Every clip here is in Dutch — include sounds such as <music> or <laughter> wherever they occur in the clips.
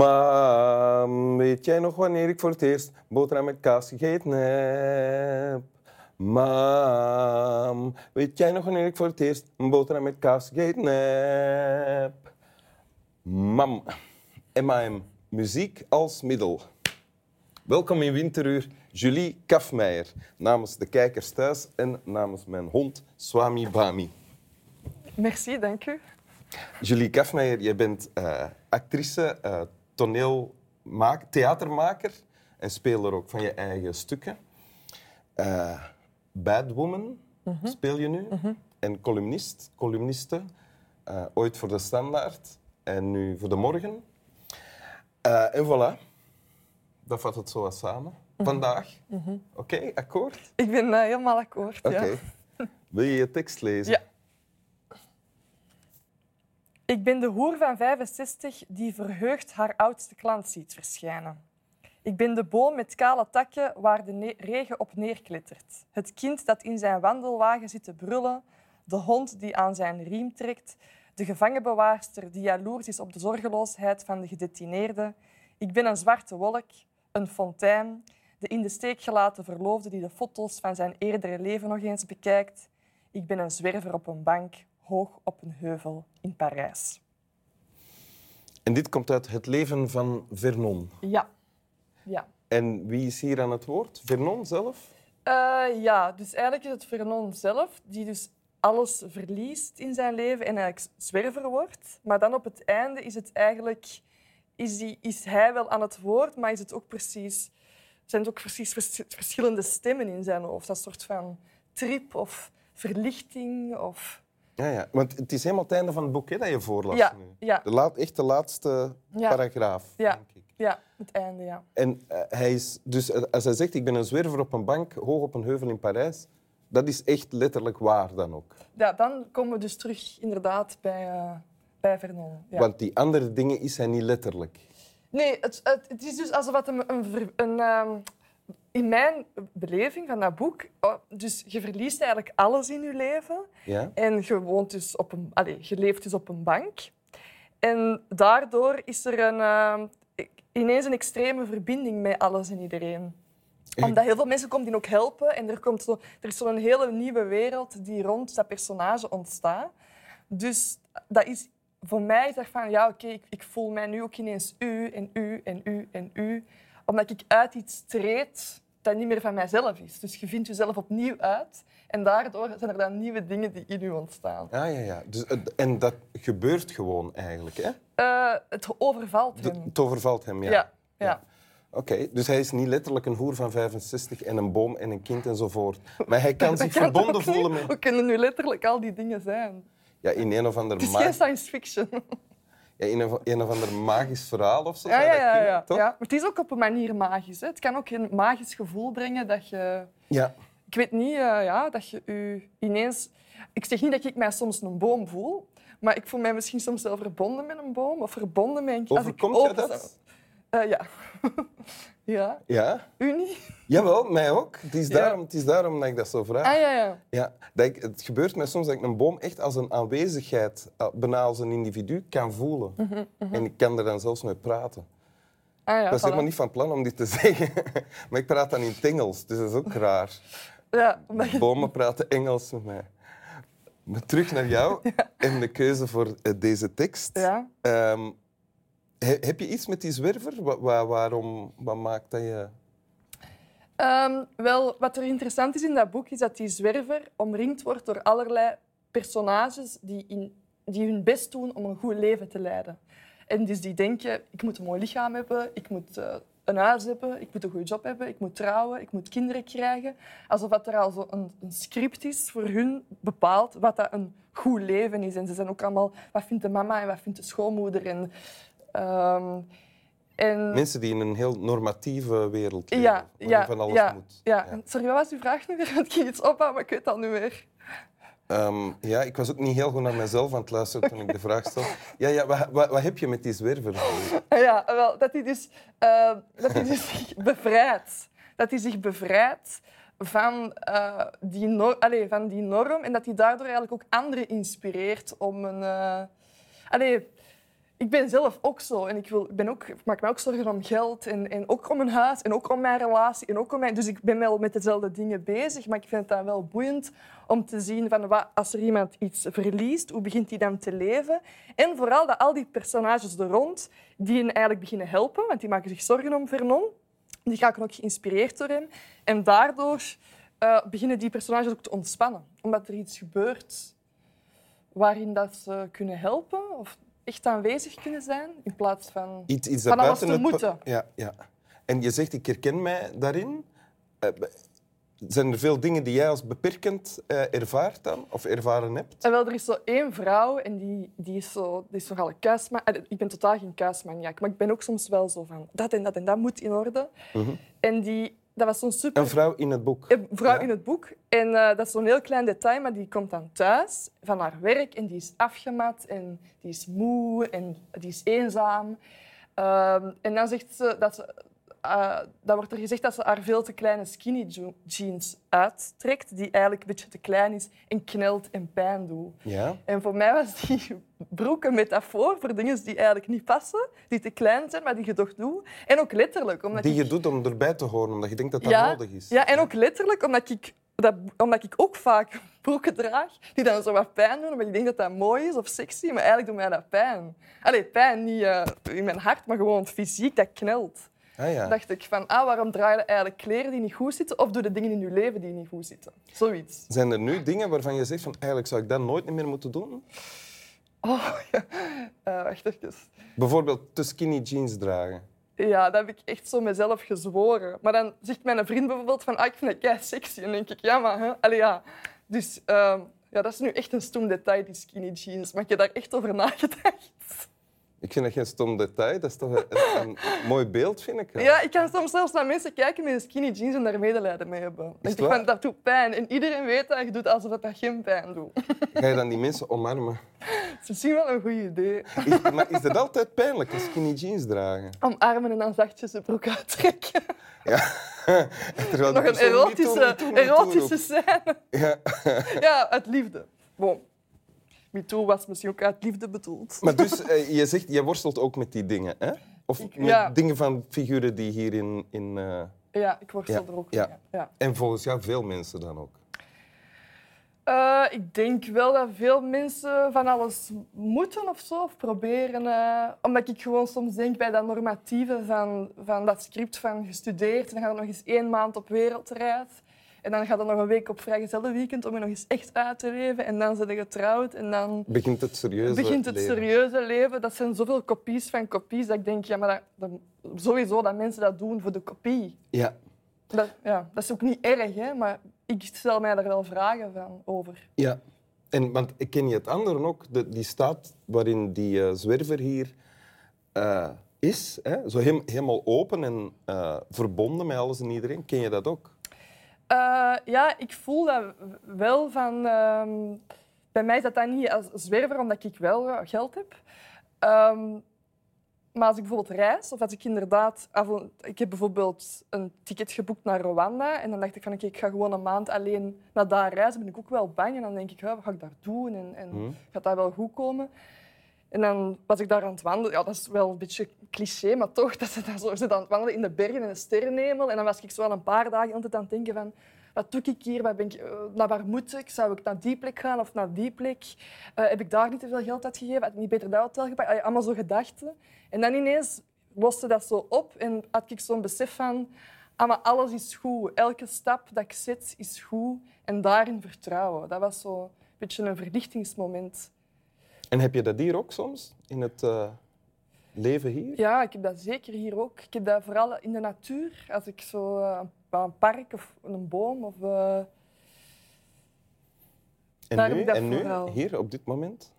Mam, weet jij nog wanneer ik voor het eerst boterham met kaas gegeten heb? Mam, weet jij nog wanneer ik voor het eerst een boterham met kaas gegeten heb? Mam, MAM, muziek als middel. Welkom in Winteruur, Julie Kafmeijer, namens de kijkers thuis en namens mijn hond Swami Bami. Merci, dank u. Julie Kafmeijer, jij bent eh, actrice, uh, toneelmaker, theatermaker en speler ook van je eigen stukken. Uh, Bad Woman speel je nu en columnist, columniste, ooit voor de Standaard en nu voor de Morgen. en voilà, dat vat het zo wat samen. Vandaag. Oké, akkoord? Ik ben uh, helemaal akkoord. Oké. Ja. Wil je je tekst lezen? Ja. Ik ben de hoer van 65 die verheugd haar oudste klant ziet verschijnen. Ik ben de boom met kale takken waar de regen op neerklettert. Het kind dat in zijn wandelwagen zit te brullen. De hond die aan zijn riem trekt. De gevangenbewaarster die jaloers is op de zorgeloosheid van de gedetineerde. Ik ben een zwarte wolk, een fontein. De in de steek gelaten verloofde die de foto's van zijn eerdere leven nog eens bekijkt. Ik ben een zwerver op een bank, hoog op een heuvel in Parijs. En dit komt uit Het leven van Vernon. Ja. Ja. En wie is hier aan het woord? Vernon zelf? Eh, ja, dus eigenlijk is het Vernon zelf die dus alles verliest in zijn leven en eigenlijk zwerver wordt. Maar dan op het einde is het eigenlijk... Is, die, is hij wel aan het woord, maar is het ook precies, zijn het ook precies vers- verschillende stemmen in zijn hoofd. Dat soort van trip of verlichting of... Ja, ja. Want het is helemaal het einde van het boek hè, dat je voorlas Ja, nu. ja. De laat, echt de laatste Ja. paragraaf, Ja. denk ik. Ja, het einde, ja. En eh, hij is, dus eh, als hij zegt, ik ben een zwerver op een bank, hoog op een heuvel in Parijs, dat is echt letterlijk waar dan ook. ja. Dan komen we dus terug inderdaad bij, eh, bij Vernon. Ja. Want die andere dingen is hij niet letterlijk. Nee, het, het, het is dus alsof het een... een, een ehm, in mijn beleving van dat boek... oh, dus je verliest eigenlijk alles in je leven. Ja? En je, woont dus op een, allez, je leeft dus op een bank. En daardoor is er een, ehm, ineens een extreme verbinding met alles en iedereen. Omdat heel veel mensen komen die ook helpen. En er, komt zo, er is zo'n hele nieuwe wereld die rond dat personage ontstaat. Dus dat is, voor mij is dat van, ja, oké, ik, ik voel mij nu ook ineens u en u en u en u. Omdat ik uit iets treed dat niet meer van mijzelf is. Dus je vindt jezelf opnieuw uit. En daardoor zijn er dan nieuwe dingen die in u ontstaan. Ah, ja, ja. Dus, en dat gebeurt gewoon eigenlijk, hè? Eh, het overvalt De- hem. het overvalt hem, ja. Ja, ja. Oké, dus hij is niet letterlijk een hoer van 65 en een boom en een kind enzovoort. Maar hij kan <laughs> zich kan verbonden voelen met... Hoe kunnen nu letterlijk al die dingen zijn? Ja, in een of ander, Het is geen science fiction. Ja, in een, een of ander magisch verhaal of zo. Ja, ja, ja, ja. toch? ja. Maar het is ook op een manier magisch. Hè. Het kan ook een magisch gevoel brengen dat je... Ja. Ik weet niet, eh, ja, dat je je ineens... Ik zeg niet dat ik mij soms een boom voel, maar ik voel mij misschien soms wel verbonden met een boom of verbonden met een... als ik Overkomt je open dat? Eh, ja. <laughs> ja. Ja? U niet? Jawel, mij ook. Het is, Ja. daarom, het is daarom dat ik dat zo vraag. Ah, ja, ja. Ja, dat ik, het gebeurt mij soms dat ik een boom echt als een aanwezigheid, eh, bijna als een individu, kan voelen. En ik kan er dan zelfs mee praten. Ah, ja ik was voilà. helemaal niet van plan om dit te <laughs> zeggen, maar ik praat dan in het Engels, dus dat is ook raar. Ja, omdat. <laughs> Bomen praten Engels met mij. Maar terug naar jou en de keuze voor eh, deze tekst. Ja. Ehm, he- heb je iets met die zwerver? Wa- wa- waarom, wat maakt dat je... Ehm, wel, wat er interessant is in dat boek, is dat die zwerver omringd wordt door allerlei personages die, in, die hun best doen om een goed leven te leiden. En dus die denken, ik moet een mooi lichaam hebben, ik moet eh, een huis hebben, ik moet een goede job hebben, ik moet trouwen, ik moet kinderen krijgen. Alsof dat er al zo een, een script is voor hun bepaald wat dat een goed leven is. En ze zijn ook allemaal, wat vindt de mama en wat vindt de schoonmoeder? En, ehm, en, Mensen die in een heel normatieve wereld leven, ja, ja, van alles ja, moet. Ja. Sorry, wat was uw vraag nu weer? Want ik ging iets ophouden, maar ik weet het al meer. Ehm, ja, ik was ook niet heel goed naar mezelf aan het luisteren toen ik de vraag stelde. Ja, ja, wat, wat, wat heb je met die zwerver? <laughs> Ja, wel, dat hij dus, eh, dat hij dus zich <laughs> bevrijdt. Dat hij zich bevrijdt van, eh, die nor- Allee, van die norm en dat hij daardoor eigenlijk ook anderen inspireert om een... eh, Allee, ik ben zelf ook zo. En ik, wil, ik, ben ook, ik maak me ook zorgen om geld en, en ook om mijn huis en ook om mijn relatie. En ook om mijn, dus ik ben wel met dezelfde dingen bezig, maar ik vind het dan wel boeiend om te zien van wat, als er iemand iets verliest, hoe begint hij dan te leven? En vooral dat al die personages er rond, die eigenlijk beginnen helpen, want die maken zich zorgen om Vernon. Die raken ook geïnspireerd door hem. En daardoor uh, beginnen die personages ook te ontspannen, omdat er iets gebeurt waarin dat ze kunnen helpen of echt aanwezig kunnen zijn in plaats van, iets, iets van alles te moeten. Ja, ja. En je zegt, ik herken mij daarin. Uh, zijn er veel dingen die jij als beperkend uh, ervaart dan, of ervaren hebt? En wel, er is zo één vrouw en die, die is, zo, die is nogal een kuisman. Ik ben totaal geen kuismaniak, maar ik ben ook soms wel zo van dat en dat en dat moet in orde. -huh. En die, dat was zo'n super... Een vrouw in het boek. Een vrouw in het boek. En uh, dat is zo'n heel klein detail, maar die komt dan thuis van haar werk en die is afgemat en die is moe en die is eenzaam. Um, en dan zegt ze dat ze uh, dan wordt er gezegd dat ze haar veel te kleine skinny jeans uittrekt, die eigenlijk een beetje te klein is en knelt en pijn doet. Ja. En voor mij was die <laughs> broek een metafoor voor dingen die eigenlijk niet passen, die te klein zijn, maar die je toch doet. En ook letterlijk. Omdat die je ik... doet om erbij te horen, omdat je denkt dat dat ja, nodig is. Ja, en ook letterlijk omdat ik, dat, omdat ik ook vaak <laughs> broeken draag die dan zo wat pijn doen, omdat ik denk dat dat mooi is of sexy, maar eigenlijk doet mij dat pijn. Allee, pijn niet uh, in mijn hart, maar gewoon fysiek, dat knelt. Ah, ja. dacht ik van, ah, waarom draai je eigenlijk kleren die niet goed zitten of doe de dingen in je leven die niet goed zitten? Zoiets. Zijn er nu dingen waarvan je zegt van, eigenlijk zou ik dat nooit meer moeten doen? Oh, <laughs> ja. Uh, wacht even. Bijvoorbeeld te skinny jeans dragen. Ja, dat heb ik echt zo mezelf gezworen. Maar dan zegt mijn vriend bijvoorbeeld van, ah, ik vind het kei sexy. En dan denk ik, ja, maar... Hè? Allee, ja. Dus uh, ja, dat is nu echt een stom detail, die skinny jeans. Maar ik heb daar echt over nagedacht. Ik vind dat geen stom detail. Dat is toch een, een <laughs> mooi beeld, vind ik. Ja, ik kan soms zelfs naar mensen kijken met een skinny jeans en daar medelijden mee hebben. Ik denk van, dat doet pijn. En iedereen weet dat je doet alsof dat geen pijn doet. <laughs> Ga je dan die mensen omarmen? Dat is misschien wel een goed idee. Is, maar is dat altijd pijnlijk, een skinny jeans dragen? Omarmen en dan zachtjes de broek uittrekken. Ja. <laughs> Nog een erotische, erotische scène. Ja. ja, uit liefde. Bon. MeToo was misschien ook uit liefde bedoeld. Maar dus, uh, je zegt, je worstelt ook met die dingen, hè? Of met ja. dingen van figuren die hier in... in uh... Ja, ik worstel ja. er ook ja. mee. Ja. En volgens jou veel mensen dan ook? Uh, ik denk wel dat veel mensen van alles moeten of zo, of proberen. omdat ik gewoon soms denk bij dat normatieve van, van dat script van gestudeerd, en dan gaan we nog eens één maand op wereldreis. En dan gaat er nog een week op weekend om je nog eens echt uit te leven. En dan zijn je getrouwd en dan... Begint het serieuze begint het leven. serieuze leven. Dat zijn zoveel kopies van kopies dat ik denk, ja, maar dat, dat, sowieso dat mensen dat doen voor de kopie. Ja. Dat, ja, dat is ook niet erg, hè, maar ik stel mij daar wel vragen van over. Ja. En, want ik ken je het andere ook, de, die staat waarin die uh, zwerver hier uh, is, hè? zo he helemaal open en uh, verbonden met alles en iedereen. Ken je dat ook? Uh, ja, ik voel dat wel van... Uh, bij mij is dat dan niet als zwerver, omdat ik wel geld heb. Um, maar als ik bijvoorbeeld reis, of als ik inderdaad... Ik heb bijvoorbeeld een ticket geboekt naar Rwanda en dan dacht ik van, oké, ik ga gewoon een maand alleen naar daar reizen. ben ik ook wel bang en dan denk ik, wat ga ik daar doen en, en mm. gaat dat wel goed komen? En dan was ik daar aan het wandelen. Ja, dat is wel een beetje cliché, maar toch. <laughs> Dat ze dan zo aan het wandelen in de bergen en de sterrenhemel. En dan was ik zo al een paar dagen altijd aan het denken van... Wat doe ik hier? Wat ben ik, naar waar moet ik? Zou ik naar die plek gaan of naar die plek? Uh, heb ik daar niet te veel geld uitgegeven? Had ik niet beter dat hotel gepakt? Allemaal zo gedachten. En dan ineens loste dat zo op en had ik zo'n besef van... Ah, alles is goed. Elke stap dat ik zet is goed. En daarin vertrouwen. Dat was zo een beetje een verlichtingsmoment. En heb je dat hier ook soms, in het uh, leven hier? Ja, ik heb dat zeker hier ook. Ik heb dat vooral in de natuur. Als ik zo uh, bij een park of een boom of... Uh, en nu, en nu hier, op dit moment?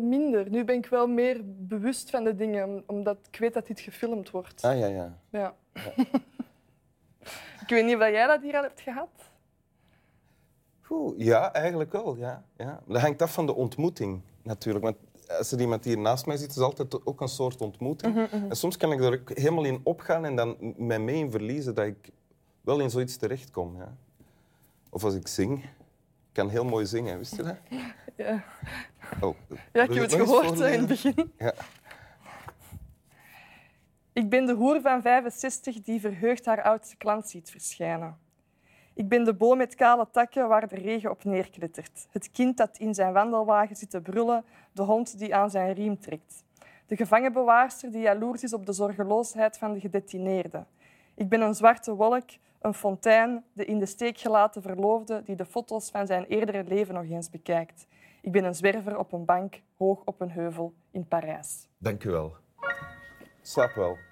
minder. Nu ben ik wel meer bewust van de dingen, omdat ik weet dat dit gefilmd wordt. Ah, ja, ja. ja. ja. <laughs> ik weet niet of jij dat hier al hebt gehad. Oeh, ja, eigenlijk wel. Ja, ja. Dat hangt af van de ontmoeting natuurlijk. Want als er iemand hier naast mij zit, is altijd ook een soort ontmoeting. Mm -hmm. En soms kan ik er ook helemaal in opgaan en dan mij mee in verliezen dat ik wel in zoiets terechtkom. Ja. Of als ik zing. Ik kan heel mooi zingen, wist je dat? <laughs> Ja. Oh, Ja, ik heb je het gehoord in het begin. Ja. Ik ben de hoer van 65 die verheugd haar oudste klant ziet verschijnen. Ik ben de boom met kale takken waar de regen op neerklittert. Het kind dat in zijn wandelwagen zit te brullen, de hond die aan zijn riem trekt. De gevangenbewaarster die jaloers is op de zorgeloosheid van de gedetineerde. Ik ben een zwarte wolk, een fontein, de in de steek gelaten verloofde die de foto's van zijn eerdere leven nog eens bekijkt. Ik ben een zwerver op een bank, hoog op een heuvel in Parijs. Dank u wel. Slaap wel.